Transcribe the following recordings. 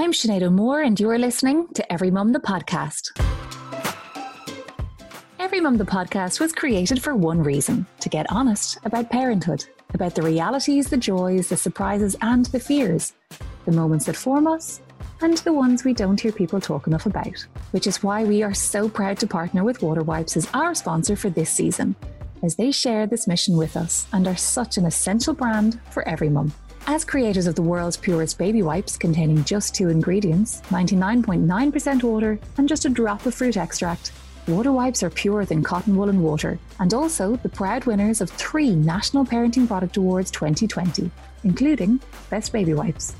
I'm Sinead O'Moore, and you're listening to Every Mum the Podcast. Every Mum the Podcast was created for one reason to get honest about parenthood, about the realities, the joys, the surprises, and the fears, the moments that form us, and the ones we don't hear people talk enough about. Which is why we are so proud to partner with Water Wipes as our sponsor for this season, as they share this mission with us and are such an essential brand for every mum. As creators of the world's purest baby wipes containing just two ingredients, 99.9% water and just a drop of fruit extract, water wipes are purer than cotton wool and water, and also the proud winners of three National Parenting Product Awards 2020, including Best Baby Wipes.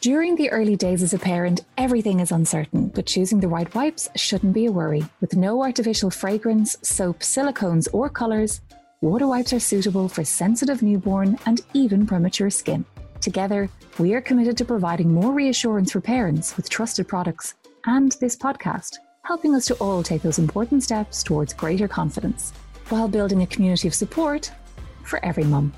During the early days as a parent, everything is uncertain, but choosing the right wipes shouldn't be a worry. With no artificial fragrance, soap, silicones, or colours, water wipes are suitable for sensitive newborn and even premature skin. Together, we are committed to providing more reassurance for parents with trusted products and this podcast, helping us to all take those important steps towards greater confidence while building a community of support for every mum.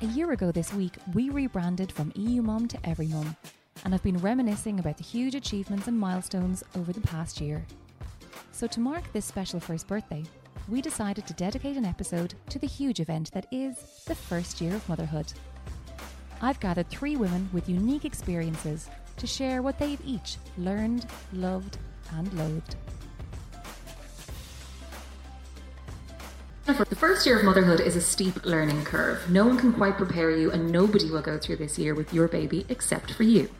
A year ago this week, we rebranded from eumom to Every Mum and I've been reminiscing about the huge achievements and milestones over the past year. So, to mark this special first birthday, we decided to dedicate an episode to the huge event that is the first year of motherhood. I've gathered three women with unique experiences to share what they've each learned, loved, and loathed. The first year of motherhood is a steep learning curve. No one can quite prepare you, and nobody will go through this year with your baby except for you.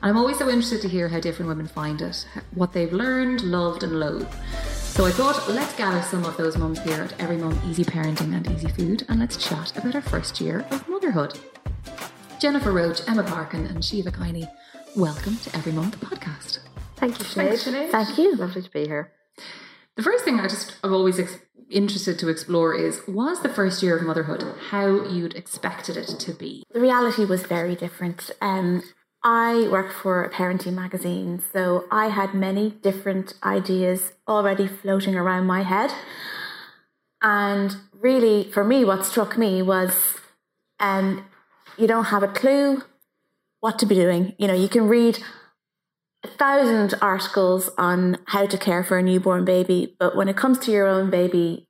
And I'm always so interested to hear how different women find it, what they've learned, loved, and loathed. So I thought, let's gather some of those mums here at Every Mum Easy Parenting and Easy Food, and let's chat about our first year of motherhood. Jennifer Roche, Emma Parkin, and Siomha Guiney, welcome to Every Mum the podcast. Thank you, Sinead. Thanks, Sinead. Thank you. Lovely to be here. The first thing I just I'm always ex- interested to explore is was the first year of motherhood how you'd expected it to be? The reality was very different. Um, I work for a parenting magazine, so I had many different ideas already floating around my head. And really, for me, what struck me was um, you don't have a clue what to be doing. You know, you can read a thousand articles on how to care for a newborn baby, but when it comes to your own baby,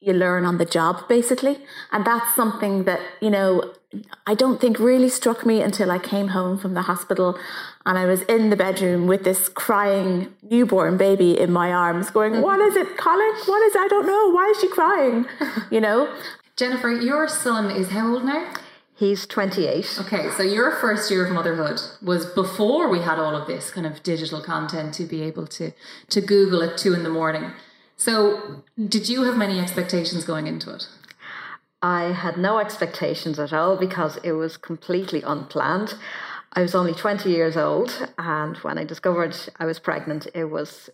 you learn on the job basically. And that's something that, you know, I don't think really struck me until I came home from the hospital and I was in the bedroom with this crying newborn baby in my arms going, mm. What is it, Colin? What is it? I don't know. Why is she crying? You know? Jennifer, your son is how old now? He's 28. Okay, so your first year of motherhood was before we had all of this kind of digital content to be able to to Google at two in the morning. So, did you have many expectations going into it? I had no expectations at all because it was completely unplanned. I was only 20 years old, and when I discovered I was pregnant, it was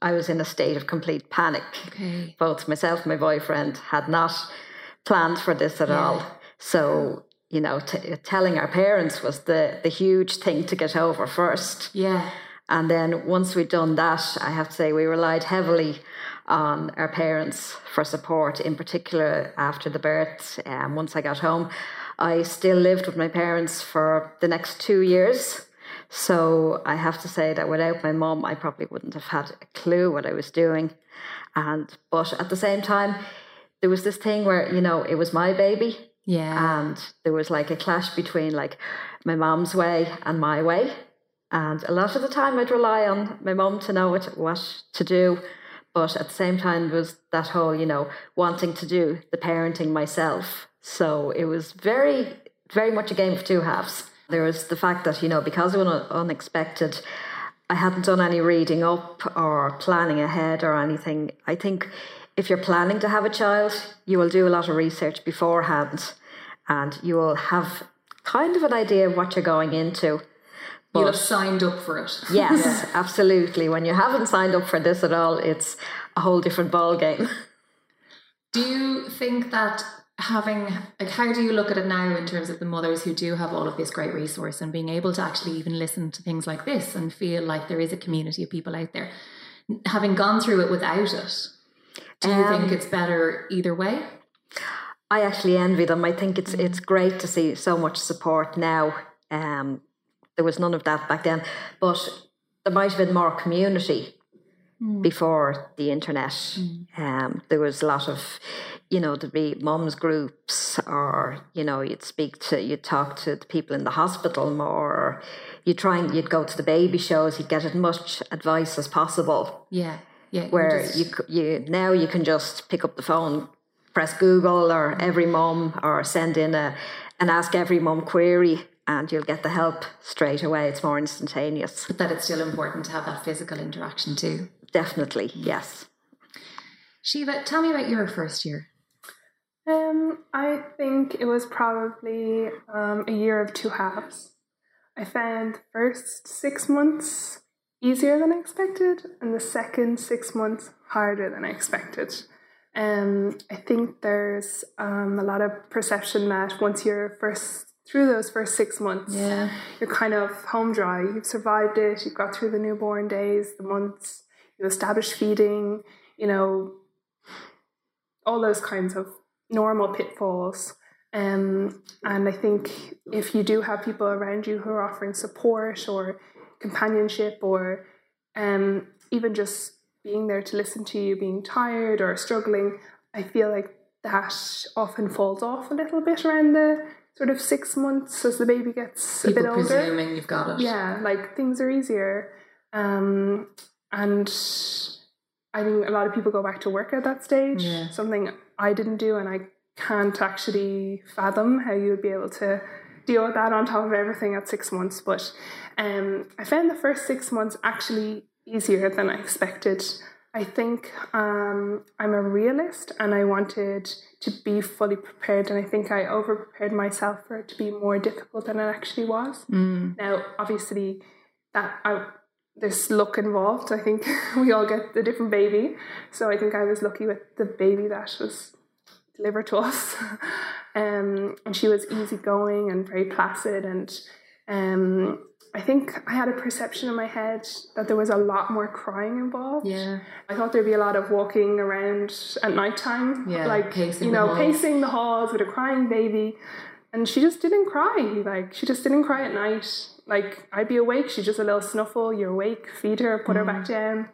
I was in a state of complete panic. Okay. Both myself and my boyfriend had not planned for this at Yeah. all. So, you know, t- telling our parents was the, the huge thing to get over first. Yeah. And then once we'd done that, I have to say we relied heavily on our parents for support, in particular after the birth. Um, once I got home, I still lived with my parents for the next two years. So I have to say that without my mom, I probably wouldn't have had a clue what I was doing. And but at the same time, there was this thing where you know it was my baby, Yeah. and there was like a clash between like my mom's way and my way. And a lot of the time, I'd rely on my mom to know what, what to do. But at the same time, was that whole, you know, wanting to do the parenting myself. So it was very, very much a game of two halves. There was the fact that, you know, because it was unexpected, I hadn't done any reading up or planning ahead or anything. I think if you're planning to have a child, you will do a lot of research beforehand and you will have kind of an idea of what you're going into. You'll have signed up for it. yes, absolutely. When you haven't signed up for this at all, it's a whole different ball game. Do you think that having like how do you look at it now in terms of the mothers who do have all of this great resource and being able to actually even listen to things like this and feel like there is a community of people out there having gone through it without it do you think Um, it's better either way I actually envy them. I think it's it's great to see so much support now. Um, there was none of that back then. But there might have been more community Mm. before the internet. Um, there was a lot of, you know, there'd be mums groups, or you know, you'd speak to, you'd talk to the people in the hospital more. Or you'd try and you'd go to the baby shows. You'd get as much advice as possible. Yeah, yeah. Where just- you you now you can just pick up the phone, press Google or every mum, or send in a and ask every mum query, and you'll get the help straight away. It's more instantaneous. but that it's still important to have that physical interaction too. Definitely, yes. Siomha, tell me about your first year. Um, I think it was probably um, a year of two halves. I found the first six months easier than I expected, and the second six months harder than I expected. Um, I think there's um, a lot of perception that once you're first through those first six months, Yeah. you're kind of home dry. You've survived it. You've got through the newborn days, the months. You established feeding. You know, all those kinds of normal pitfalls. Um, and I think if you do have people around you who are offering support or companionship or um, even just being there to listen to you being tired or struggling, I feel like that often falls off a little bit around the sort of six months as the baby gets a People bit older. presuming you've got it. Yeah, like things are easier. Um, and I think a lot of people go back to work at that stage. Yeah. Something I didn't do, and I can't actually fathom how you would be able to deal with that on top of everything at six months. But um, I found the first six months actually easier than I expected. I think um, I'm a realist and I wanted to be fully prepared, and I think I over prepared myself for it to be more difficult than it actually was. Mm. Now, obviously, that I, there's luck involved. I think we all get a different baby, so I think I was lucky with the baby that was delivered to us. um, and she was easygoing and very placid, and um, I think I had a perception in my head that there was a lot more crying involved. Yeah. I thought there'd be a lot of walking around at night time, Yeah, like pacing you the know, halls. pacing the halls with a crying baby, and she just didn't cry. Like she just didn't cry at night. Like I'd be awake, she's just a little snuffle. You're awake, feed her, put her Mm. back down.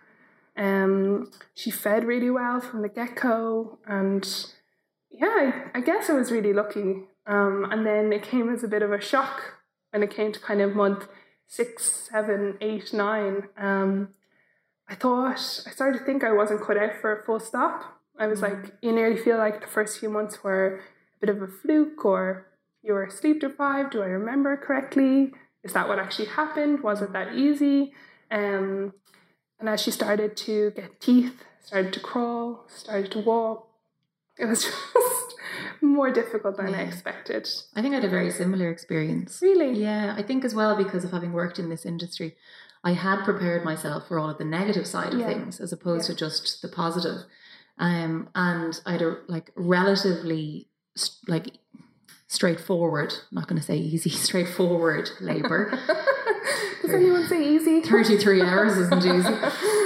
Um, she fed really well from the get go, and yeah, I, I guess I was really lucky. Um, and then it came as a bit of a shock when it came to kind of month six, seven, eight, nine. Um, I thought I started to think I wasn't cut out for a full stop. I was like, you nearly feel like the first few months were a bit of a fluke, or you were sleep deprived. Do I remember correctly? Is that what actually happened? Was it that easy? Um, and as she started to get teeth, started to crawl, started to walk, it was just more difficult than I expected. I think I had a very similar experience. Really? Yeah, I think as well because of having worked in this industry, I had prepared myself for all of the negative side of Yeah. things as opposed Yeah. to just the positive. Um, and I had a like relatively like straightforward, I'm not going to say easy, straightforward labor. Does anyone say easy? 33 hours isn't easy.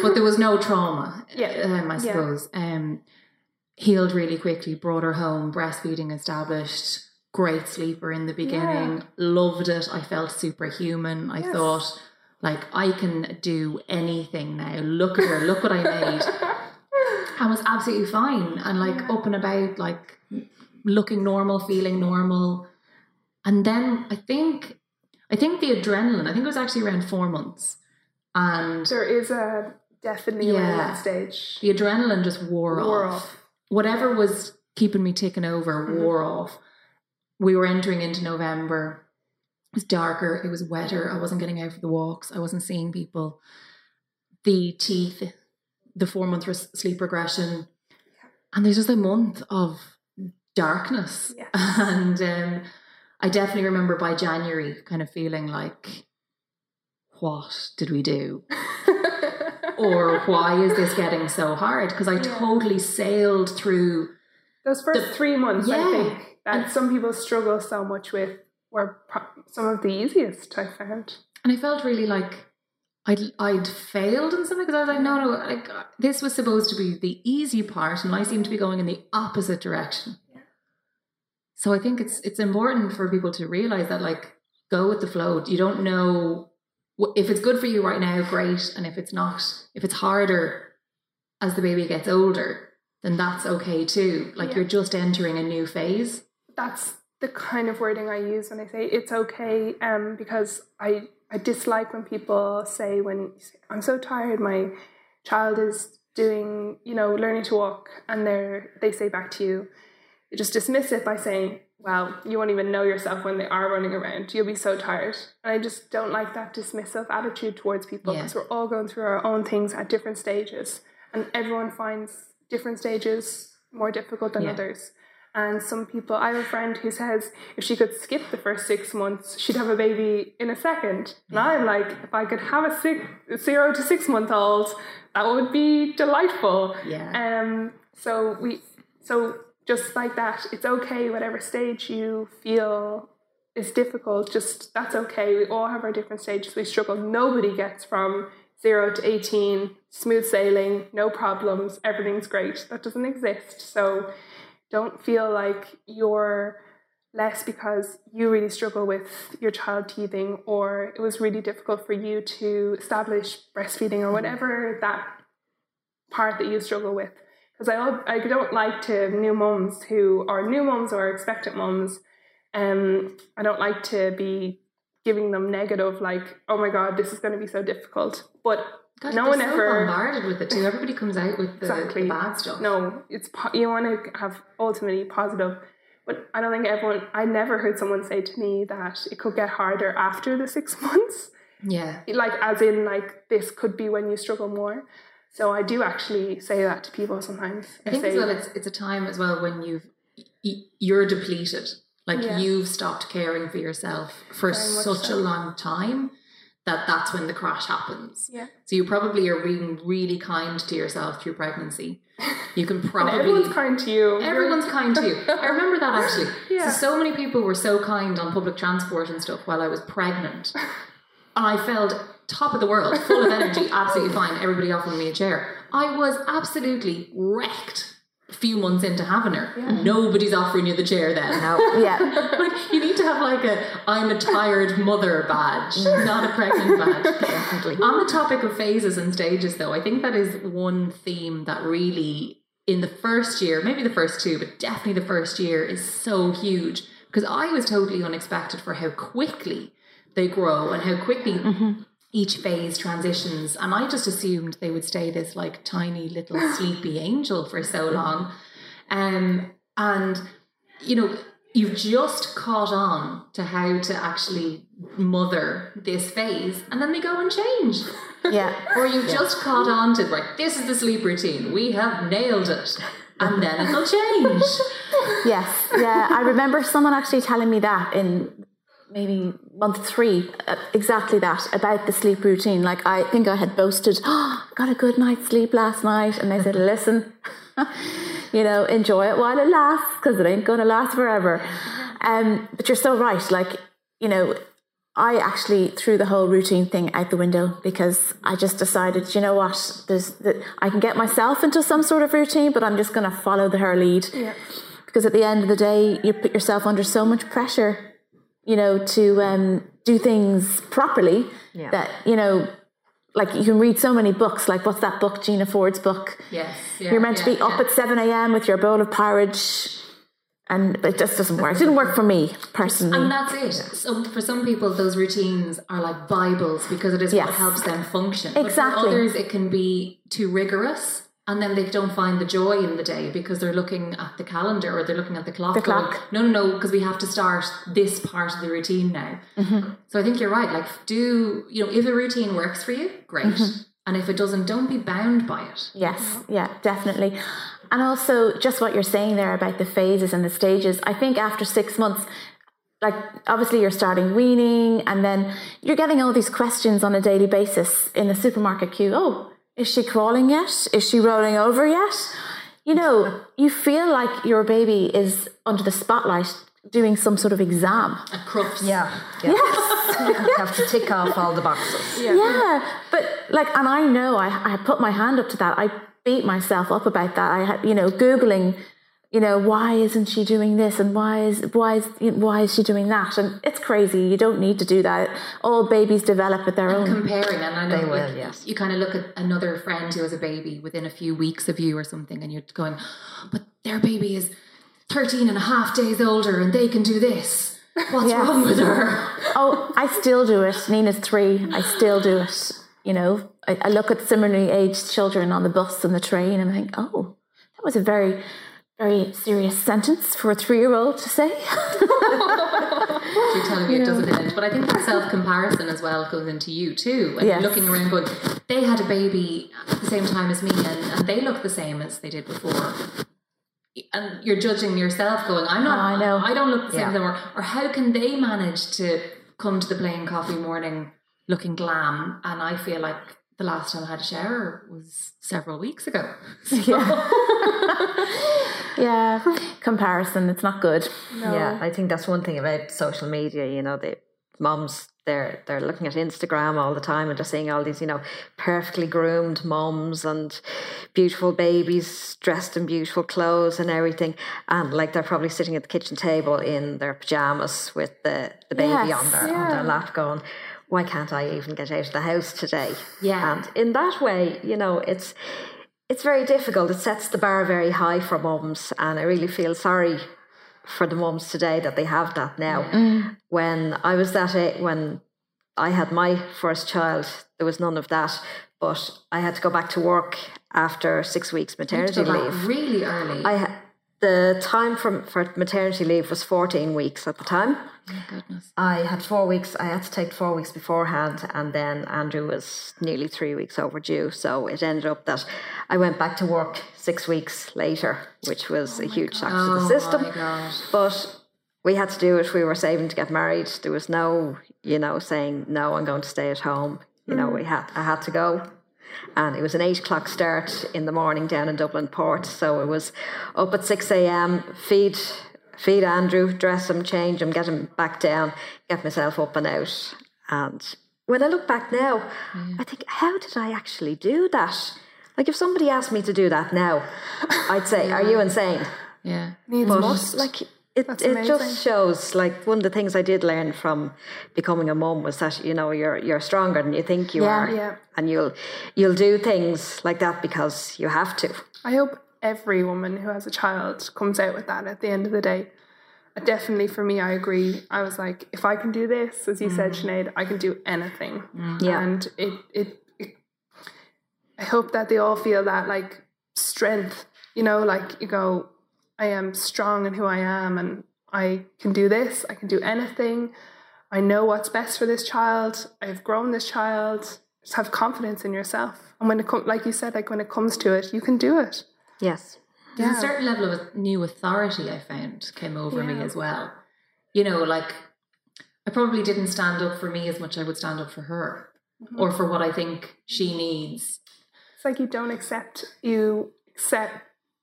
But there was no trauma, Yeah. um, I Yeah. suppose. Um, healed really quickly, brought her home, breastfeeding established, great sleeper in the beginning, loved it. I felt superhuman. I Yes. thought, like, I can do anything now. Look at her, look what I made. I was absolutely fine and like up and about, like looking normal, feeling normal. And then I think, I think the adrenaline. I think it was actually around four months, and there is a definitely Yeah. stage. the adrenaline just wore, Wore off. off. Whatever was keeping me ticking over Mhm. wore off. We were entering into November. It was darker. It was wetter. I wasn't getting out for the walks. I wasn't seeing people. The teeth, the four month sleep regression, and there's just a month of darkness. Yes. And um, I definitely remember by January kind of feeling like, what did we do? or why is this getting so hard? Because I Yeah. totally sailed through. Those first The- three months, I Yeah. think, that some people struggle so much with were some of the easiest I found. And I felt really like I'd I'd failed in something because I was like, no, no, like this was supposed to be the easy part, and I seem to be going in the opposite direction. So I think it's it's important for people to realize that like go with the flow. You don't know if it's good for you right now, great. And if it's not, if it's harder as the baby gets older, then that's okay too. Like Yeah. you're just entering a new phase. that's the kind of wording I use when I say it's okay. Um, because I I dislike when people say when say, I'm so tired, my child is doing you know learning to walk, and they're they say back to you, they just dismiss it by saying, well, you won't even know yourself when they are running around. You'll be so tired, and I just don't like that dismissive attitude towards people Yeah. because we're all going through our own things at different stages, and everyone finds different stages more difficult than Yeah. others. And some people, I have a friend who says if she could skip the first six months, she'd have a baby in a second. And I'm like, if I could have a six, zero to six month old, that would be delightful. Yeah. Um. So we, so just like that, it's okay. Whatever stage you feel is difficult, just that's okay. We all have our different stages. We struggle. Nobody gets from zero to eighteen smooth sailing, no problems, everything's great. That doesn't exist. So don't feel like you're less because you really struggle with your child teething or it was really difficult for you to establish breastfeeding or whatever that part that you struggle with because I, I don't like to new mums who are new mums or expectant mums um I don't like to be giving them negative like oh my god this is going to be so difficult but God, no one so ever bombarded with it too. Everybody comes out with the, Exactly. the bad stuff. no, it's po- you want to have ultimately positive, but I don't think everyone. I never heard someone say to me that it could get harder after the six months. Yeah. Like as in like this could be when you struggle more. So I do actually say that to people sometimes. I think as well it's it's a time as well when you've you're depleted. Like Yeah. you've stopped caring for yourself for such so. a long time that that's when the crash happens. yeah, So you probably are being really kind to yourself through pregnancy. You can probably everyone's kind to you. Everyone's kind to you. I remember that actually. Yeah. So, so many people were so kind on public transport and stuff while I was pregnant. And I felt top of the world, full of energy, absolutely fine. Everybody offering me a chair. I was absolutely wrecked a few months into having her. Nobody's offering you the chair then. No. Yeah. Like, you need to have like a I'm a tired mother badge, not a pregnant badge. Definitely. On the topic of phases and stages, though, I think that is one theme that really, in the first year, maybe the first two, but definitely the first year, is so huge because I was totally unexpected for how quickly they grow and how quickly mm-hmm. Each phase transitions. And I just assumed they would stay this like tiny little sleepy angel for so long. Um, and, you know, you've just caught on to how to actually mother this phase and then they go and change. Yeah. Or you've just caught on to, right, this is the sleep routine. We have nailed it. And then it'll change. Yes, yeah. I remember someone actually telling me that in maybe month three, uh, exactly that about the sleep routine. Like I think I had boasted, oh, got a good night's sleep last night, and they said, listen, you know, enjoy it while it lasts because it ain't going to last forever. Um, but you're so right. Like you know. I actually threw the whole routine thing out the window because I just decided, you know what, there's that I can get myself into some sort of routine, but I'm just going to follow the her lead Yeah. because at the end of the day, you put yourself under so much pressure, you know, to um, do things properly Yeah. that you know, like you can read so many books. Like what's that book, Gina Ford's book? Yes. You're meant to be up at seven a.m. with your bowl of porridge, and it just doesn't work. It didn't work for me personally. And that's it. So for some people, those routines are like Bibles because it is what helps them function. Exactly. But for others, it can be too rigorous. And then they don't find the joy in the day because they're looking at the calendar or they're looking at the clock. The going, clock. no, no, no, because we have to start this part of the routine now. Mm-hmm. So I think you're right. Like, do, you know, if a routine works for you, great. Mm-hmm. And if it doesn't, don't be bound by it. Yes, yeah, definitely. And also, just what you're saying there about the phases and the stages, I think after six months, like obviously you're starting weaning, and then you're getting all these questions on a daily basis in the supermarket queue. Oh, is she crawling yet? Is she rolling over yet? You know, you feel like your baby is under the spotlight doing some sort of exam. A crux. Yeah. yeah. you have to tick off all the boxes. Yeah. Yeah, but like, and I know I, I put my hand up to that. I beat myself up about that. I had, you know, Googling, you know, why isn't she doing this and why is why is why is she doing that? And it's crazy. You don't need to do that. All babies develop at their and own. comparing, and I know They will, yes. you kind of look at another friend who has a baby within a few weeks of you or something, and you're going, but their baby is 13 and a half days older and they can do this. What's Yes. wrong with her? Oh, I still do it. Nina's three. I still do it. You know, I, I look at similarly aged children on the bus and the train and I think, oh, that was a very, very serious sentence for a three year old to say. You're telling me it doesn't end. But I think that self comparison as well goes into you too. And Yes. looking around going, they had a baby at the same time as me and, and they look the same as they did before. And you're judging yourself going, I'm not, I know. I don't look the same Yeah. as them. Or, or how can they manage to come to the plain coffee morning looking glam? And I feel like the last time I had a shower was several weeks ago. yeah, yeah. comparison, it's not good. Yeah, I think that's one thing about social media. You know, the moms they're they're looking at Instagram all the time and they're seeing all these, you know, perfectly groomed moms and beautiful babies dressed in beautiful clothes and everything. And like they're probably sitting at the kitchen table in their pajamas with the, the baby Yes, on their on their lap going, Why can't I even get out of the house today? Yeah. And in that way, you know, it's it's very difficult. It sets the bar very high for mums, and I really feel sorry for the mums today that they have that now. When I was that age, when I had my first child, there was none of that. But I had to go back to work after six weeks maternity leave. really early. I the time from for maternity leave was fourteen weeks at the time. oh, goodness. I had four weeks. I had to take four weeks beforehand, and then Andrew was nearly three weeks overdue. So it ended up that I went back to work six weeks later, which was oh, a huge shock to the Oh system. my God. But we had to do it. We were saving to get married. There was no, you know, saying no. I'm going to stay at home. You know, hmm. we had. I had to go. And it was an eight o'clock start in the morning down in Dublin Port. So it was up at 6 a.m., feed feed Andrew, dress him, change him, get him back down, get myself up and out. And when I look back now, I think, how did I actually do that? Like if somebody asked me to do that now, I'd say, Are you insane? Yeah. Needs But must. like it, That's it amazing. just shows like one of the things I did learn from becoming a mom was that you know you're you're stronger than you think you Yeah. are, Yeah. and you'll you'll do things like that because you have to. I hope every woman who has a child comes out with that at the end of the day. Uh, Definitely for me, I agree. I was like, if I can do this, as you said, Sinead, I can do anything. Yeah. And it, it, it, I hope that they all feel that like strength, you know, like you go, I am strong in who I am and I can do this, I can do anything. I know what's best for this child. I've grown this child. Just have confidence in yourself. And when it comes, like you said, like when it comes to it, you can do it. Yes. There's Yeah. a certain level of new authority I found came over me as well. You know, like I probably didn't stand up for me as much as I would stand up for her Mm-hmm. or for what I think she needs. It's like you don't accept, you accept,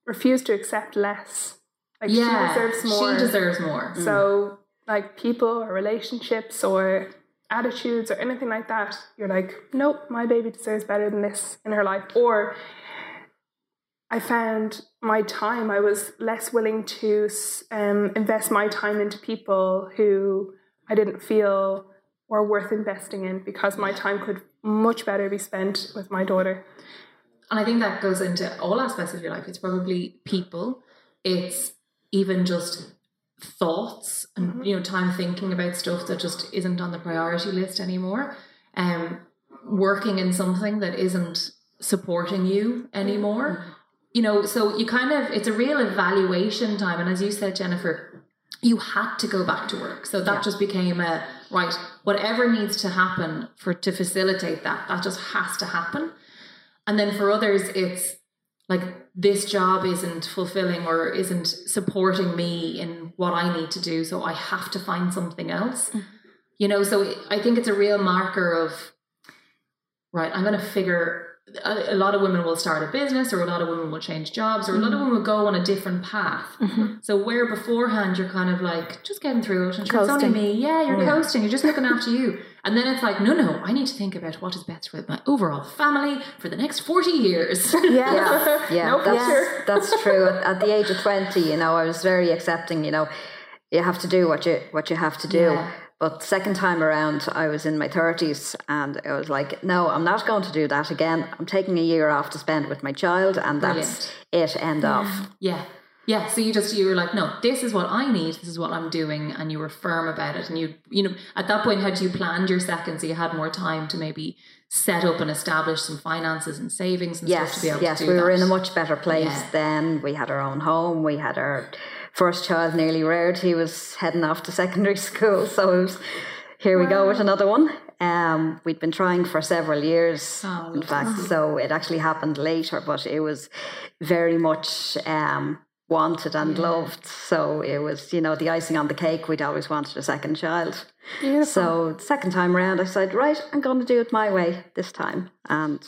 refuse to accept less. Like yeah, she deserves more. She deserves more. So, like people or relationships or attitudes or anything like that, you're like, nope, my baby deserves better than this in her life. Or I found my time, I was less willing to um, invest my time into people who I didn't feel were worth investing in because my time could much better be spent with my daughter. And I think that goes into all aspects of your life. It's probably people, it's even just thoughts and you know time thinking about stuff that just isn't on the priority list anymore. Um working in something that isn't supporting you anymore. You know, so you kind of it's a real evaluation time and as you said Jennifer, you had to go back to work. So that just became a right, whatever needs to happen for to facilitate that, that just has to happen. And then for others, it's like this job isn't fulfilling or isn't supporting me in what I need to do. So I have to find something else. Mm. You know, so I think it's a real marker of, right, I'm going to figure a, a lot of women will start a business, or a lot of women will change jobs, or a lot of mm-hmm. women will go on a different path. Mm-hmm. So where beforehand you're kind of like just getting through it, and sure, it's only Coasting. me. Yeah, you're coasting. You're just looking after you. And then it's like, no, no, I need to think about what is best for my overall family for the next forty years. Yeah. Yeah, yeah, No that's, pressure. that's true. At, at the age of twenty, you know, I was very accepting. You know, you have to do what you what you have to do. Yeah. But second time around, I was in my thirties, and I was like, no, I'm not going to do that again. I'm taking a year off to spend with my child, and that's it. End of. Yeah. Yeah. So you just you were like, no, this is what I need, this is what I'm doing, and you were firm about it. And you you know, at that point had you planned your second so you had more time to maybe set up and establish some finances and savings and stuff to Yes, be able yes, to do we were that. in a much better place Yeah. then. We had our own home. We had our first child nearly reared. He was heading off to secondary school, so it was, here we go with another one. Um, we'd been trying for several years, Oh, in fact, so it actually happened later, but it was very much um, wanted and loved. So it was, you know, the icing on the cake. We'd always wanted a second child. So second time around, I said, right, I'm going to do it my way this time, and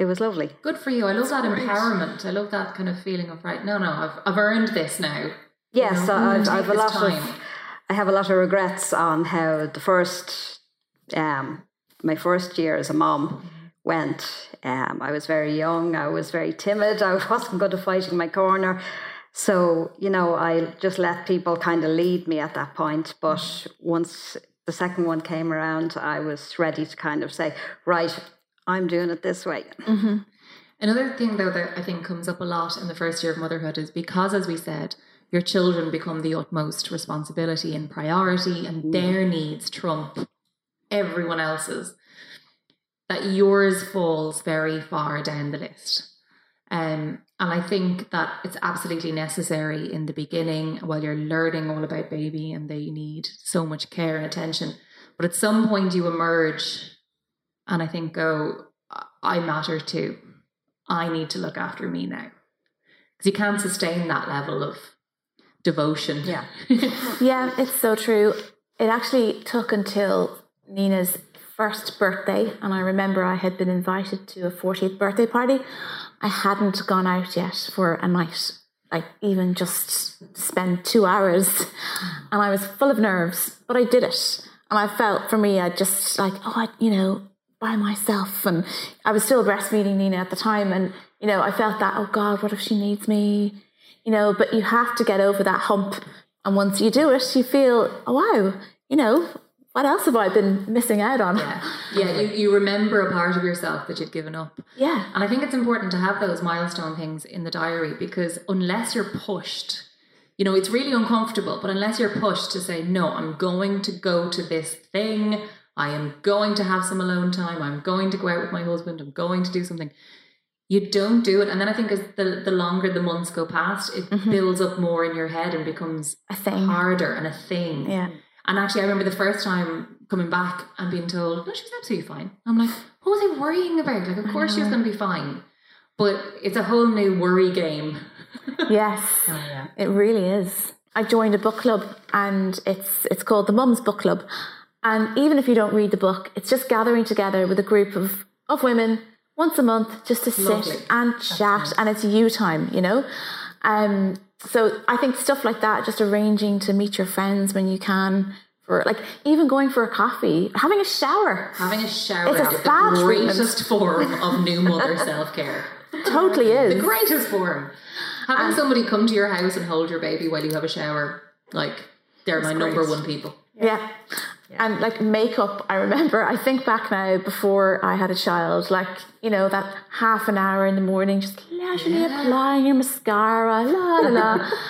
it was lovely. Good for you. I love that empowerment. I love that kind of feeling of right. No, no, I've I've earned this now. Yes, know, I've, take I've a lot time. of I have a lot of regrets on how the first um my first year as a mom went. Um, I was very young. I was very timid. I wasn't good at fighting my corner. So you know, I just let people kind of lead me at that point. But once the second one came around, I was ready to kind of say, right, I'm doing it this way. Another thing, though, that I think comes up a lot in the first year of motherhood is because, as we said, your children become the utmost responsibility and priority, and their needs trump everyone else's, that yours falls very far down the list. Um, and I think that it's absolutely necessary in the beginning while you're learning all about baby and they need so much care and attention. But at some point, you emerge and I think, go, I matter too. I need to look after me now. Because you can't sustain that level of devotion. Yeah. Yeah, it's so true. It actually took until Nina's first birthday, and I remember I had been invited to a 40th birthday party. I hadn't gone out yet for a night, like even just spend two hours, and I was full of nerves, but I did it. And I felt for me, I just like, oh, I, you know, by myself. And I was still breastfeeding Nina at the time. And, you know, I felt that, oh God, what if she needs me? You know, but you have to get over that hump. And once you do it, you feel, oh, wow, you know, what else have I been missing out on? Yeah. Yeah, you, you remember a part of yourself that you'd given up. Yeah. And I think it's important to have those milestone things in the diary because unless you're pushed, you know, it's really uncomfortable, but unless you're pushed to say, no, I'm going to go to this thing, I am going to have some alone time, I'm going to go out with my husband, I'm going to do something. You don't do it. And then I think as the, the longer the months go past, it mm-hmm. builds up more in your head and becomes A thing. harder and a thing. Yeah. And actually, I remember the first time coming back and being told, no, she was absolutely fine. I'm like, what was I worrying about? Like, of course she was going to be fine. But it's a whole new worry game. Yes. Oh, it really is. I joined a book club and it's it's called the Mums Book Club. And even if you don't read the book, it's just gathering together with a group of, of women once a month just to Lovely. sit and chat and it's you time, you know? Um so I think stuff like that, just arranging to meet your friends when you can for like even going for a coffee, having a shower. Having a shower It's a spa the treatment. greatest form of new mother self care. Totally is The greatest form. Having somebody come to your house and hold your baby while you have a shower, like, they're my number one people. Yeah. And like makeup, I remember, I think back now before I had a child, like, you know, that half an hour in the morning, just leisurely applying your mascara, la la la.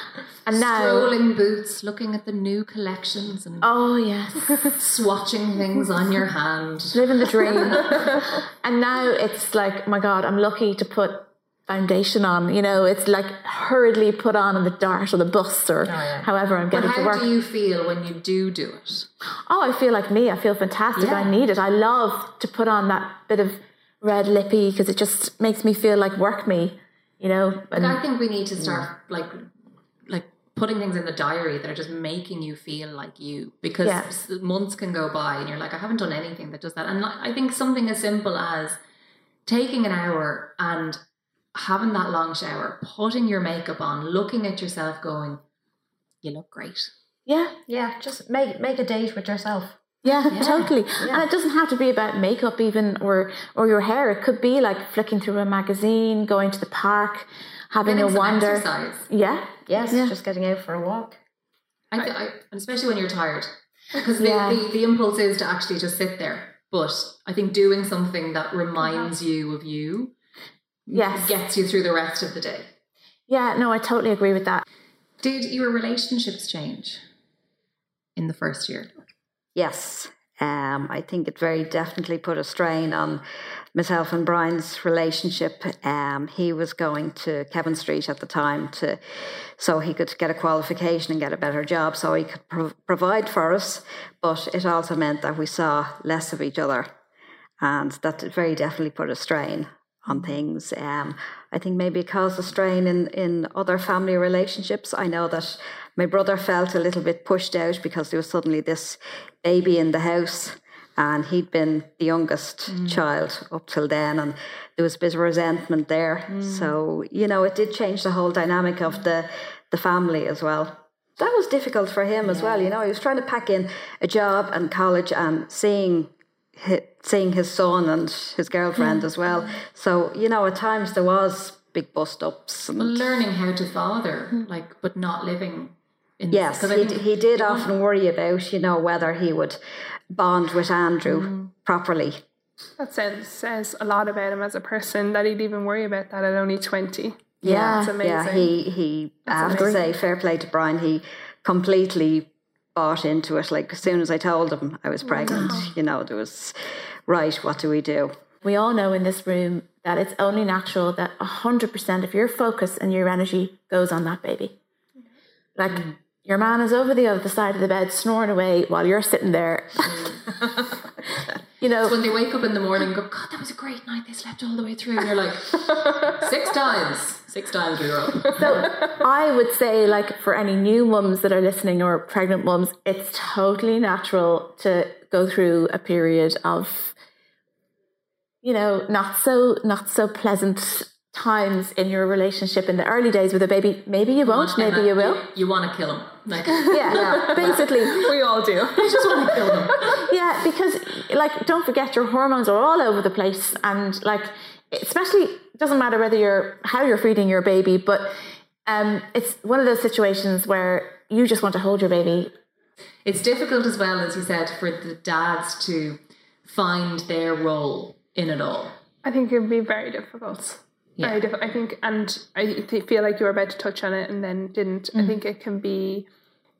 And now, Strolling boots, looking at the new collections and oh yes, swatching things on your hand. living the dream. and now it's like, my God, I'm lucky to put foundation on. You know, it's like hurriedly put on in the dart or the bus or oh, however I'm But getting to work. how do you feel when you do do it? Oh, I feel like me. I feel fantastic. Yeah. I need it. I love to put on that bit of red lippy because it just makes me feel like work me, you know. And I think we need to start like like putting things in the diary that are just making you feel like you because Yeah. months can go by and you're like I haven't done anything that does that and I think something as simple as taking an hour and having that long shower, putting your makeup on, looking at yourself, going, "You look great." Yeah, Yeah, just make make a date with yourself. yeah, Yeah. totally. Yeah. And it doesn't have to be about makeup even or or your hair. It could be like flicking through a magazine, going to the park, having Getting a wander. exercise. Yeah. Yes, Yeah. just getting out for a walk. I, I, and especially when you're tired, because the, the, the impulse is to actually just sit there. But I think doing something that reminds mm-hmm. you of you Yes. gets you through the rest of the day. Yeah, no, I totally agree with that. Did your relationships change in the first year? Yes. Um, I think it very definitely put a strain on myself and Brian's relationship. Um, he was going to Kevin Street at the time to, so he could get a qualification and get a better job, so he could pro- provide for us. But it also meant that we saw less of each other, and that very definitely put a strain on mm. things. Um, I think maybe it caused a strain in, in other family relationships. I know that my brother felt a little bit pushed out because there was suddenly this baby in the house and he'd been the youngest mm. child up till then and there was a bit of resentment there. Mm. So, you know, it did change the whole dynamic of the, the family as well. That was difficult for him as well. You know, he was trying to pack in a job and college and seeing hi- seeing his son and his girlfriend as well. Mm. So, you know, at times there was big bust ups. And learning how to father, like, but not living in yes, 'cause I he, think he did you want- often worry about, you know, whether he would bond with Andrew mm. properly. That says says a lot about him as a person that he'd even worry about that at only twenty. Yeah. That's amazing. Yeah, he, he I have to say, fair play to Brian, he completely bought into it. Like, as soon as I told him I was pregnant, you know, there was, right, what do we do? We all know in this room that it's only natural that 100% of your focus and your energy goes on that baby. Like, mm. your man is over the other side of the bed snoring away while you're sitting there. Mm. You know, when they wake up in the morning and go, God, that was a great night. They slept all the way through. And you're like, six times. Six times we were up. So I would say, like, for any new mums that are listening or pregnant mums, it's totally natural to go through a period of, you know, not so not so pleasant times in your relationship in the early days with a baby. Maybe you won't, maybe you will. You, want to kill them. Like, Yeah, basically, we all do. I just want to kill him. yeah, because like, don't forget your hormones are all over the place, and like, especially it doesn't matter whether you're how you're feeding your baby, but um, it's one of those situations where you just want to hold your baby It's difficult as well, as you said, for the dads to find their role in it all. I think it'd be very difficult. Yeah. difficult. I think, and I th- feel like you were about to touch on it and then didn't. I think it can be.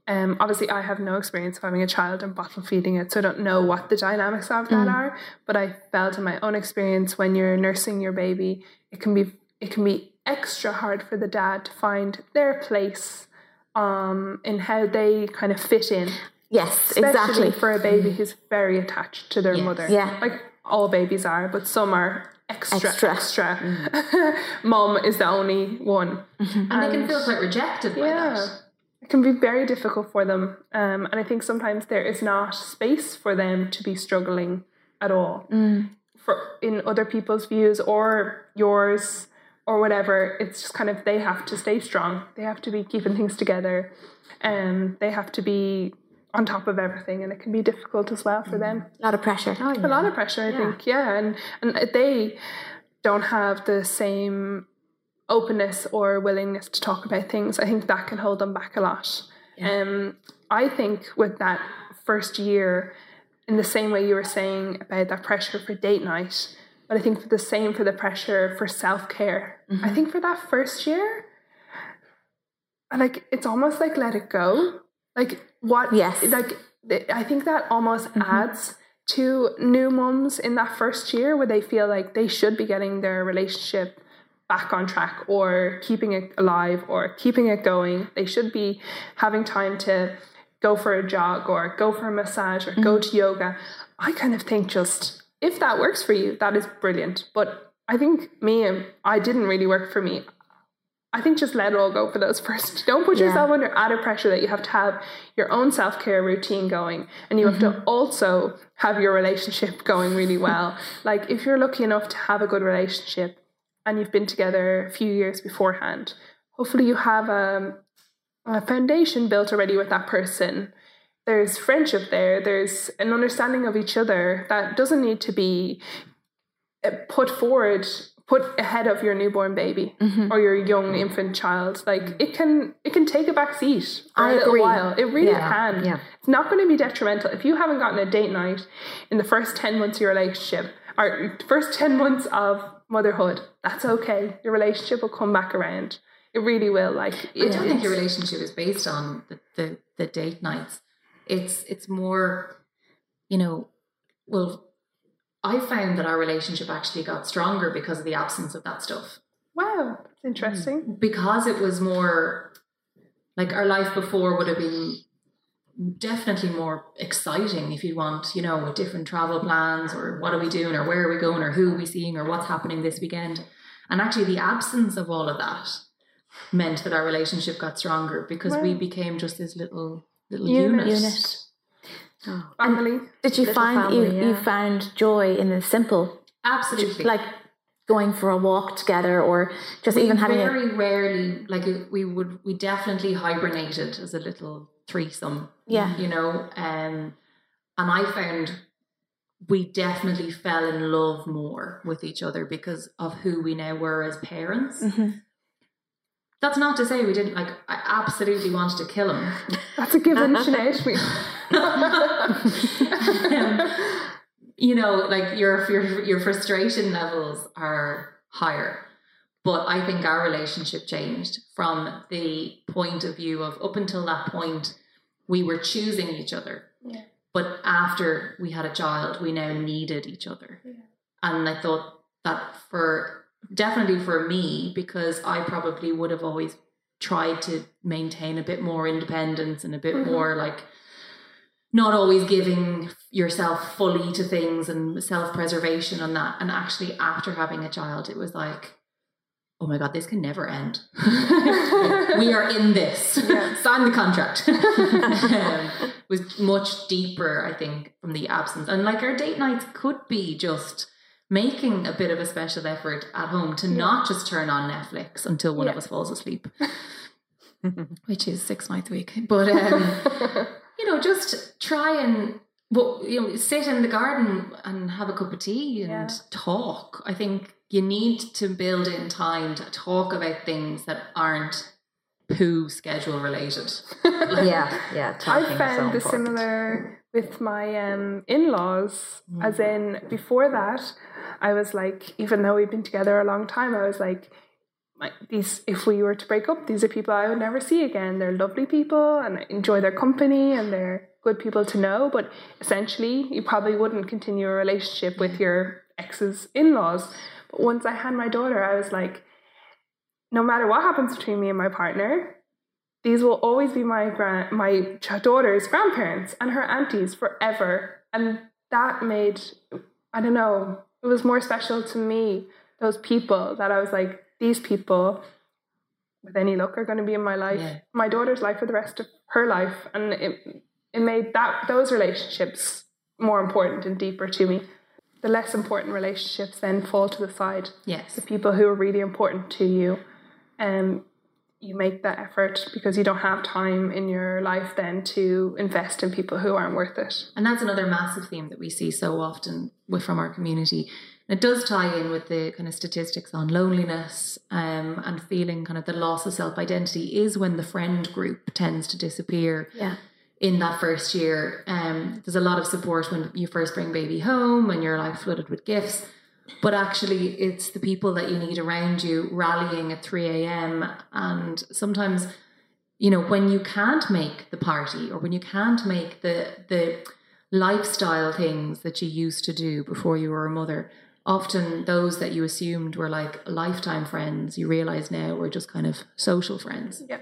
Um, obviously, I have no experience of having a child and bottle feeding it, so I don't know what the dynamics of that are. But I felt in my own experience when you're nursing your baby, it can be it can be extra hard for the dad to find their place um, in how they kind of fit in Yes, especially exactly. for a baby who's very attached to their Yes. mother. Yeah. like all babies are, but some are extra Extra. extra. Mom is the only one, And they can feel quite rejected by yeah, that. it can be very difficult for them. Um, and I think sometimes there is not space for them to be struggling at all. For in other people's views or yours or whatever, it's just kind of they have to stay strong. They have to be keeping things together. Um, they have to be on top of everything, and it can be difficult as well for them. A lot of pressure. a lot of pressure i think yeah and and they don't have the same openness or willingness to talk about things. I think that can hold them back a lot. Um i think with that first year in the same way you were saying about that pressure for date night but i think for the same for the pressure for self-care. I think for that first year like it's almost like let it go. Like what Yes. like i think that almost mm-hmm. adds to new moms in that first year where they feel like they should be getting their relationship back on track or keeping it alive or keeping it going. They should be having time to go for a jog or go for a massage or go mm-hmm. to yoga. I kind of think just if that works for you that is brilliant. But i think me and i didn't really work for me I think just let it all go for those first. Don't put Yeah. yourself under added pressure that you have to have your own self care routine going, and you have Mm-hmm. to also have your relationship going really well. like if you're lucky enough to have a good relationship, and you've been together a few years beforehand, hopefully you have a, a foundation built already with that person. There's friendship there. There's an understanding of each other that doesn't need to be uh, put forward put ahead of your newborn baby Mm-hmm. or your young infant child like it can it can take a back seat for I a little agree. while it really Yeah, can yeah. it's not going to be detrimental if you haven't gotten a date night in the first 10 months of your relationship or first 10 months of motherhood that's okay your relationship will come back around it really will like I don't think your relationship is based on the, the, the date nights. It's it's more, you know, well, I found that our relationship actually got stronger because of the absence of that stuff. wow that's interesting mm. Because it was more like our life before would have been definitely more exciting if you want, you know, with different travel plans or what are we doing or where are we going or who are we seeing or what's happening this weekend. And actually the absence of all of that meant that our relationship got stronger because we became just this little little Unit. unit. Oh. family Did you find you, family, you yeah. found joy in the simple, Absolutely. like going for a walk together, or just we even having a very rarely like we would we definitely hibernated as a little threesome yeah, you know um and i found we definitely fell in love more with each other because of who we now were as parents hmm that's not to say we didn't like i absolutely wanted to kill him that's a given Sinead. We- Um, you know like your your your frustration levels are higher but i think our relationship changed from the point of view of up until that point we were choosing each other Yeah. but after we had a child we now needed each other Yeah. and i thought that for definitely for me because i probably would have always tried to maintain a bit more independence and a bit Mhm. more like not always giving yourself fully to things and self-preservation on that. And actually after having a child it was like oh my god this can never end. We are in this. Yeah. sign the contract. Um, was much deeper i think from the absence. And like our date nights could be just making a bit of a special effort at home to not just turn on netflix until one of us falls asleep which is six nights a week but um you know, just try and well, you know, sit in the garden and have a cup of tea and Yeah. talk. I think you need to build in time to talk about things that aren't poo schedule related. yeah, yeah. Talking I found so the similar with my um, in-laws. As Mm. in, before that, I was like, even though we've been together a long time, I was like, my, these. If we were to break up, these are people I would never see again. They're lovely people, and I enjoy their company, and they're good people to know. But essentially, you probably wouldn't continue a relationship with your ex's in-laws. But once I had my daughter, I was like, no matter what happens between me and my partner, these will always be my grand, my daughter's grandparents and her aunties forever. And that made, I don't know, it was more special to me, those people that I was like, these people, with any luck, are going to be in my life, Yeah. my daughter's life for the rest of her life. And it, it made that those relationships more important and deeper to me. The less important relationships then fall to the side yes. the people who are really important to you and you make that effort because you don't have time in your life then to invest in people who aren't worth it And that's another massive theme that we see so often with, from our community. And it does tie in with the kind of statistics on loneliness um, and feeling kind of the loss of self identity is when the friend group tends to disappear yeah, in that first year. Um, there's a lot of support when you first bring baby home and you're like flooded with gifts. But actually, it's the people that you need around you rallying at 3 a.m. And sometimes, you know, when you can't make the party or when you can't make the, the lifestyle things that you used to do before you were a mother, often those that you assumed were like lifetime friends, you realize now were just kind of social friends. yeah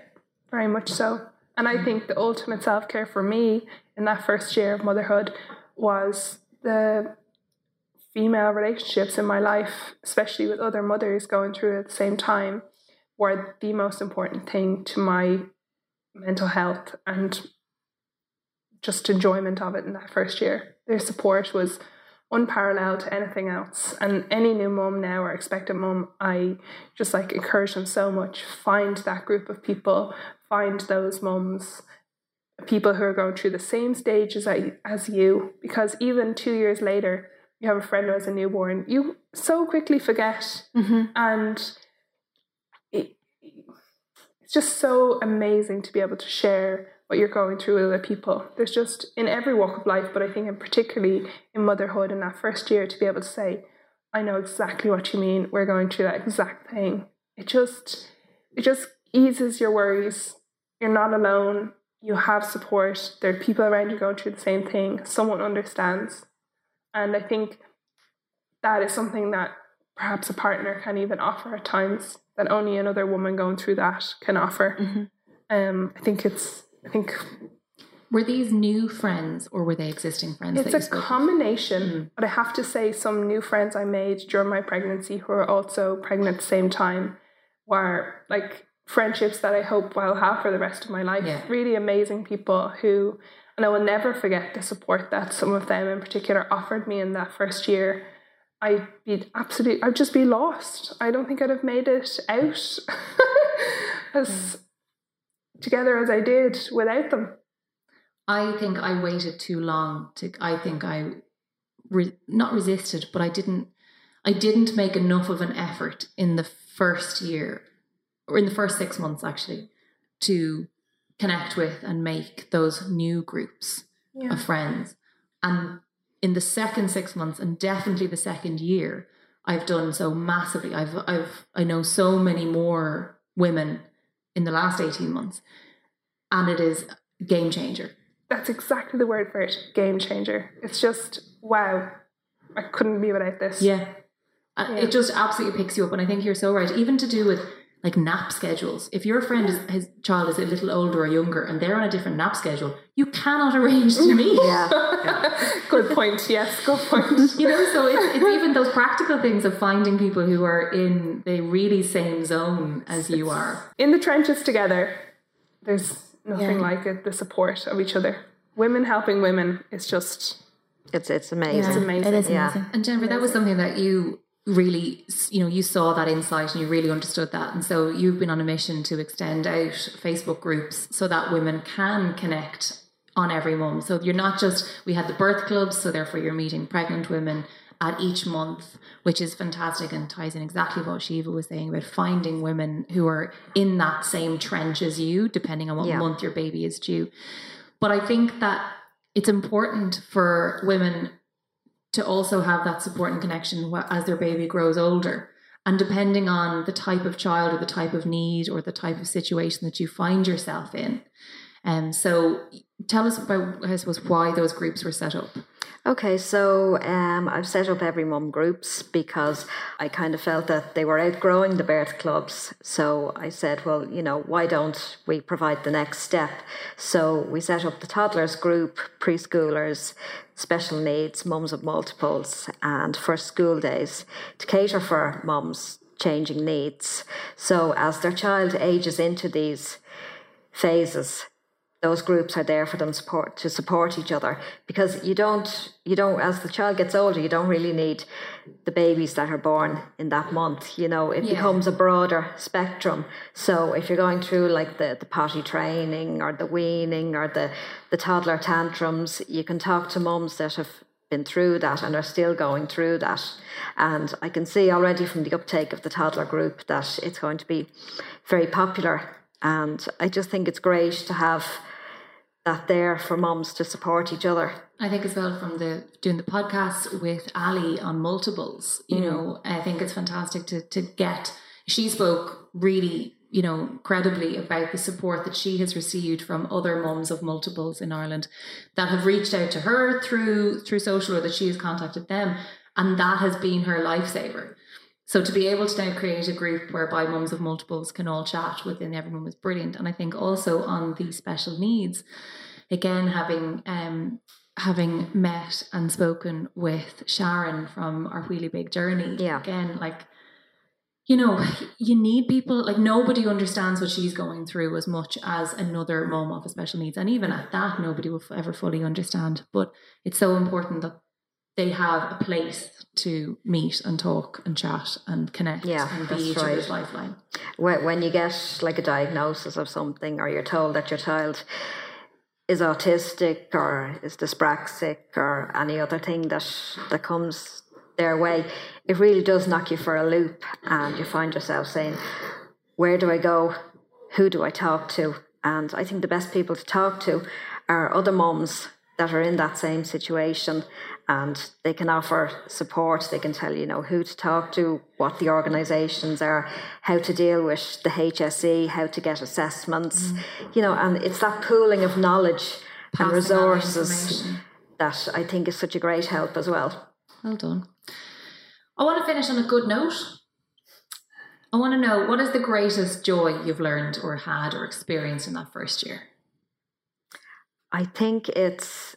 very much so and i think the ultimate self-care for me in that first year of motherhood was the female relationships in my life especially with other mothers going through at the same time were the most important thing to my mental health and just enjoyment of it in that first year. Their support was unparalleled to anything else. And any new mum now or expectant mum, I just like encourage them so much. Find that group of people, find those mums, people who are going through the same stages as you, because even two years later, you have a friend who has a newborn, you so quickly forget. Mm-hmm. And it, it's just so amazing to be able to share what you're going through with other people. There's just in every walk of life, but I think in particularly in motherhood in that first year to be able to say, I know exactly what you mean. We're going through that exact thing. It just it just eases your worries. You're not alone. You have support. There are people around you going through the same thing. Someone understands. And I think that is something that perhaps a partner can even offer at times that only another woman going through that can offer. Mm-hmm. Um, I think it's I think were these new friends or were they existing friends? It's a combination, mm. but I have to say, some new friends I made during my pregnancy who are also pregnant at the same time were like friendships that I hope I'll have for the rest of my life. Yeah. Really amazing people who, and I will never forget the support that some of them in particular offered me in that first year. I'd be absolutely, I'd just be lost. I don't think I'd have made it out as mm. together as I did without them. I think I waited too long to. I think I re, not resisted, but I didn't. I didn't make enough of an effort in the first year, or in the first six months actually, to connect with and make those new groups yeah. of friends. And in the second six months, and definitely the second year, I've done so massively. I've I've I know so many more women in the last 18 months. And it is game changer. That's exactly the word for it game changer. It's just, wow, I couldn't be without this. Yeah. Uh, yeah. It just absolutely picks you up. And I think you're so right. Even to do with like nap schedules. If your friend is his child is a little older or younger and they're on a different nap schedule, you cannot arrange to meet. yeah. yeah. good point. Yes, good point. you know, so it's, it's, even those practical things of finding people who are in the really same zone as you are. In the trenches together, there's nothing yeah. like it, the support of each other. Women helping women is just it's it's amazing. It's amazing. It is amazing. And Jennifer, that was something that you really you know you saw that insight and you really understood that. And so you've been on a mission to extend out facebook groups so that women can connect on every mum so you're not just we had the birth clubs so therefore you're meeting pregnant women at each month which is fantastic and ties in exactly what Siomha was saying about finding women who are in that same trench as you depending on what yeah. month your baby is due. But i think that it's important for women to also have that support and connection as their baby grows older. And depending on the type of child or the type of need or the type of situation that you find yourself in. Um, so tell us about, I suppose, why those groups were set up. Okay, so um, I've set up every mum groups because I kind of felt that they were outgrowing the birth clubs. So I said, well, you know, why don't we provide the next step? So we set up the toddlers group, preschoolers, special needs, mums of multiples, and first school days to cater for mums changing needs. So as their child ages into these phases, those groups are there for them support to support each other. Because you don't you don't as the child gets older you don't really need the babies that are born in that month you know? It yeah. becomes a broader spectrum. So if you're going through like the the potty training or the weaning or the the toddler tantrums you can talk to mums that have been through that and are still going through that. And i can see already from the uptake of the toddler group that it's going to be very popular and I just think it's great to have that there for moms to support each other. I think as well from the doing the podcast with Ali on multiples, you mm. know, I think it's fantastic to to get she spoke really, you know, credibly about the support that she has received from other mums of multiples in Ireland that have reached out to her through through social or that she has contacted them. And that has been her lifesaver. So to be able to now create a group whereby mums of multiples can all chat within everyone was brilliant. And I think also on the special needs, again having um having met and spoken with Sharon from our Wheelie Big Journey, yeah. again like you know, you need people like nobody understands what she's going through as much as another mom of a special needs. And even at that, nobody will ever fully understand. But it's so important that they have a place to meet and talk and chat and connect Yeah, and be each right. other's lifeline. when, when you get like a diagnosis of something or you're told that your child is autistic or is dyspraxic or any other thing that that comes their way it really does knock you for a loop and you find yourself saying where do i go who do i talk to and i think the best people to talk to are other moms that are in that same situation and they can offer support they can tell you, know who to talk to what the organizations are how to deal with the hse how to get assessments mm. you know and it's that pooling of knowledge and Passing on resources that i think is such a great help as well Well done. I want to finish on a good note. I want to know what is the greatest joy you've learned or had or experienced in that first year? I think it's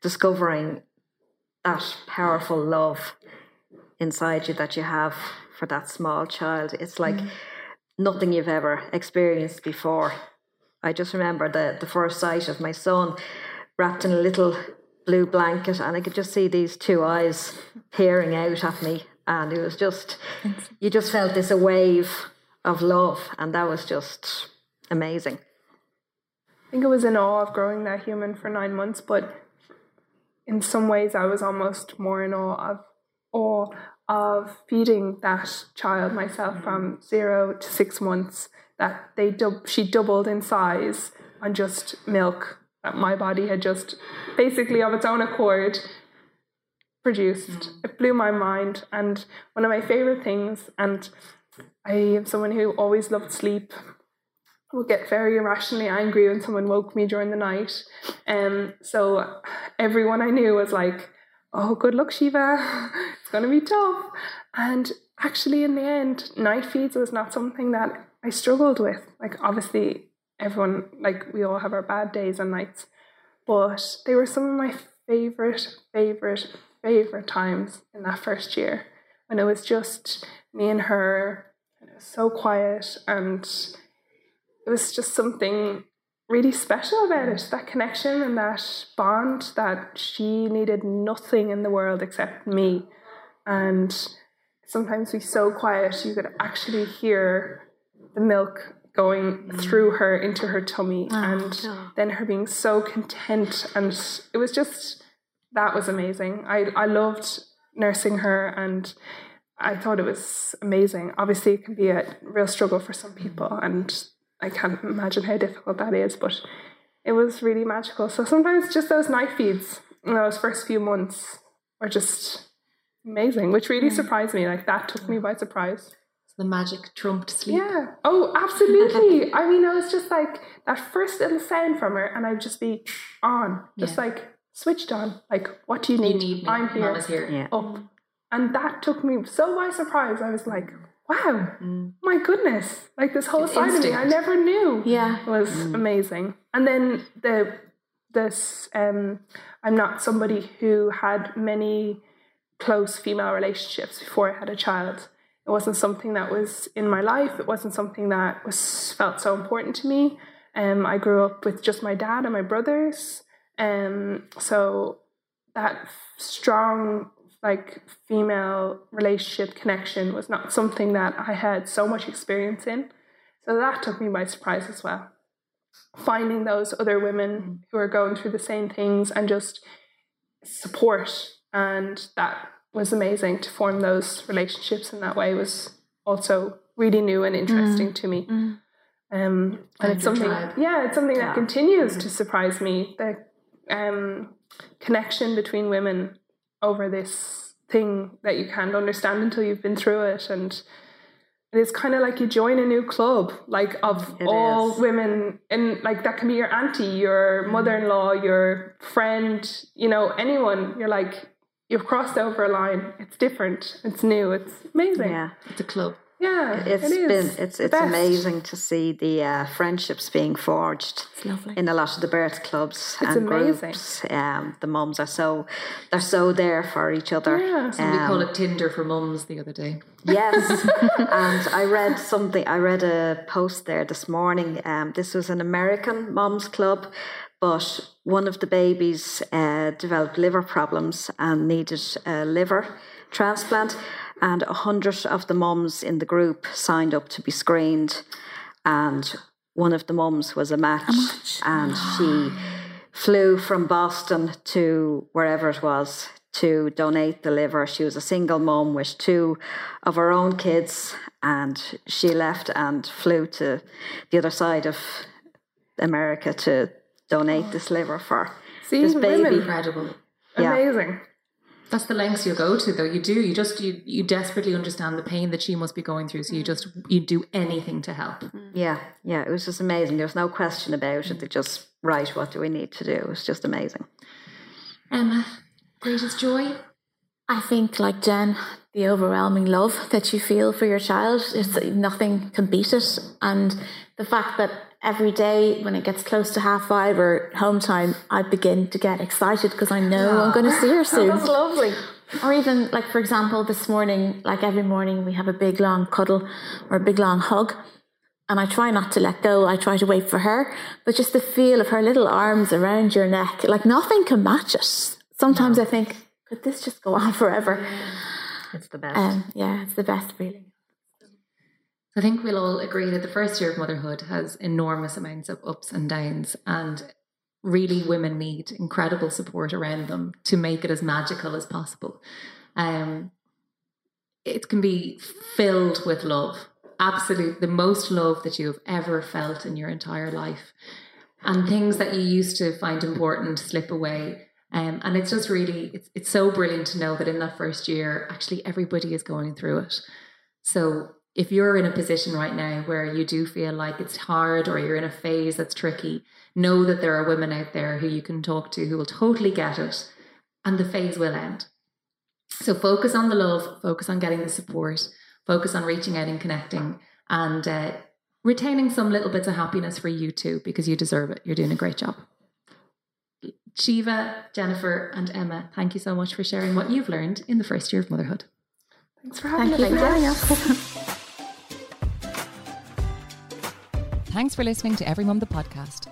discovering that powerful love inside you that you have for that small child. It's like mm. nothing you've ever experienced before. I just remember the, the first sight of my son wrapped in a little blue blanket, and I could just see these two eyes peering out at me. And it was just, you just felt this a wave of love, and that was just amazing. I think I was in awe of growing that human for nine months, but in some ways I was almost more in awe of awe of feeding that child myself mm-hmm. from zero to six months. That they dub- she doubled in size on just milk that my body had just basically of its own accord produced. Mm-hmm. It blew my mind, and one of my favorite things. And I am someone who always loved sleep would get very irrationally angry when someone woke me during the night. Um, so everyone I knew was like, "Oh, good luck, Siomha. it's going to be tough." And actually, in the end, night feeds was not something that I struggled with. Like, obviously, everyone like we all have our bad days and nights, but they were some of my favorite, favorite, favorite times in that first year when it was just me and her. And it was so quiet and it was just something really special about it that connection and that bond that she needed nothing in the world except me. And sometimes be so quiet you could actually hear the milk going mm. through her into her tummy oh, and then her being so content. And it was just that was amazing. I i loved nursing her and I thought it was amazing. Obviously, it can be a real struggle for some people, mm. and I can't imagine how difficult that is, but it was really magical. So sometimes just those night feeds in those first few months were just amazing, which really surprised me. Like that took me by surprise. The magic trumped sleep. Yeah. Oh, absolutely. I mean, I was just like that first little sound from her, and I'd just be on, just Yeah. like switched on. Like, what do you You need? need me. I'm here. Mama's here. Yeah. Up. And that took me so by surprise. I was like, wow, my goodness. Like this whole side of me I never knew Yeah. was amazing. And then the this um I'm not somebody who had many close female relationships before I had a child. It wasn't something that was in my life. It wasn't something that was felt so important to me. Um, I grew up with just my dad and my brothers. Um, so that strong, like female relationship connection was not something that I had so much experience in. So that took me by surprise as well. Finding those other women who are going through the same things and just support, and that was amazing to form those relationships in that way was also really new and interesting to me. Um, and it's something, tribe. yeah, it's something that continues to surprise me. The um, connection between women over this thing that you can't understand until you've been through it, and it is kind of like you join a new club, like of It all is. women, and like that can be your auntie, your mm-hmm. mother-in-law, your friend, you know, anyone. You're like you've crossed over a line. It's different. It's new. It's amazing. Yeah. It's a club. Yeah, It's it is. been it's it's best. amazing to see the uh, friendships being forged It's lovely. in a lot of the birth clubs It's and amazing. groups. Um, the mums are so they're so there for each other. Yeah. We call Um, it Tinder for mums the other day. Yes, and I read something. I read a post there this morning. Um, this was an American moms club, but one of the babies uh, developed liver problems and needed a liver transplant, and a hundred of the mums in the group signed up to be screened, and one of the mums was a match, and ah. she flew from Boston to wherever it was to donate the liver. She was a single mum with two of her own kids, and she left and flew to the other side of America to donate ah. this liver for See, this baby. women, Incredible. Yeah. amazing. That's the lengths you go to, though. You do. You just you you desperately understand the pain that she must be going through. So you mm. just you do anything to help. Mm. Yeah, yeah, it was just amazing. There was no question about it. They just right, what do we need to do? It was just amazing. Emma, greatest joy. I think, like Jen, the overwhelming love that you feel for your child, it's, nothing can beat it. And the fact that every day when it gets close to half five or home time, I begin to get excited because I know I'm going to see her soon. That's lovely. Or even, like, for example, this morning, like every morning, we have a big long cuddle or a big long hug. And I try not to let go. I try to wait for her. But just the feel of her little arms around your neck, like nothing can match it. Sometimes I think, could this just go on forever? It's the best. Um, yeah, it's the best feeling. I think we'll all agree that the first year of motherhood has enormous amounts of ups and downs, and really women need incredible support around them to make it as magical as possible. Um, it can be filled with love, absolute, the most love that you have ever felt in your entire life, and things that you used to find important slip away. Um, and it's just really, it's, it's so brilliant to know that in that first year, actually everybody is going through it. So if you're in a position right now where you do feel like it's hard or you're in a phase that's tricky, know that there are women out there who you can talk to who will totally get it and the phase will end. So focus on the love, focus on getting the support, focus on reaching out and connecting and uh, retaining some little bits of happiness for you too because you deserve it. You're doing a great job. Siomha, Jennifer, and Emma, thank you so much for sharing what you've learned in the first year of motherhood. Thanks for having Thank you us. for having us. Thanks for listening to Every Mum the podcast.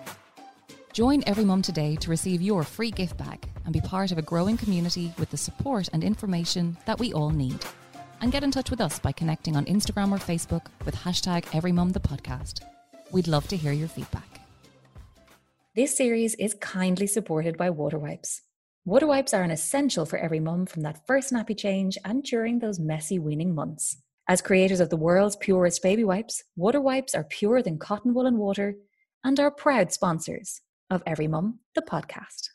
Join Every Mum today to receive your free gift bag and be part of a growing community with the support and information that we all need. And get in touch with us by connecting on Instagram or Facebook with hashtag Every Mum the podcast. We'd love to hear your feedback. This series is kindly supported by Water Wipes. Water wipes are an essential for every mum from that first nappy change and during those messy weaning months. As creators of the world's purest baby wipes, Water Wipes are purer than cotton wool and water and are proud sponsors of Every Mum, the podcast.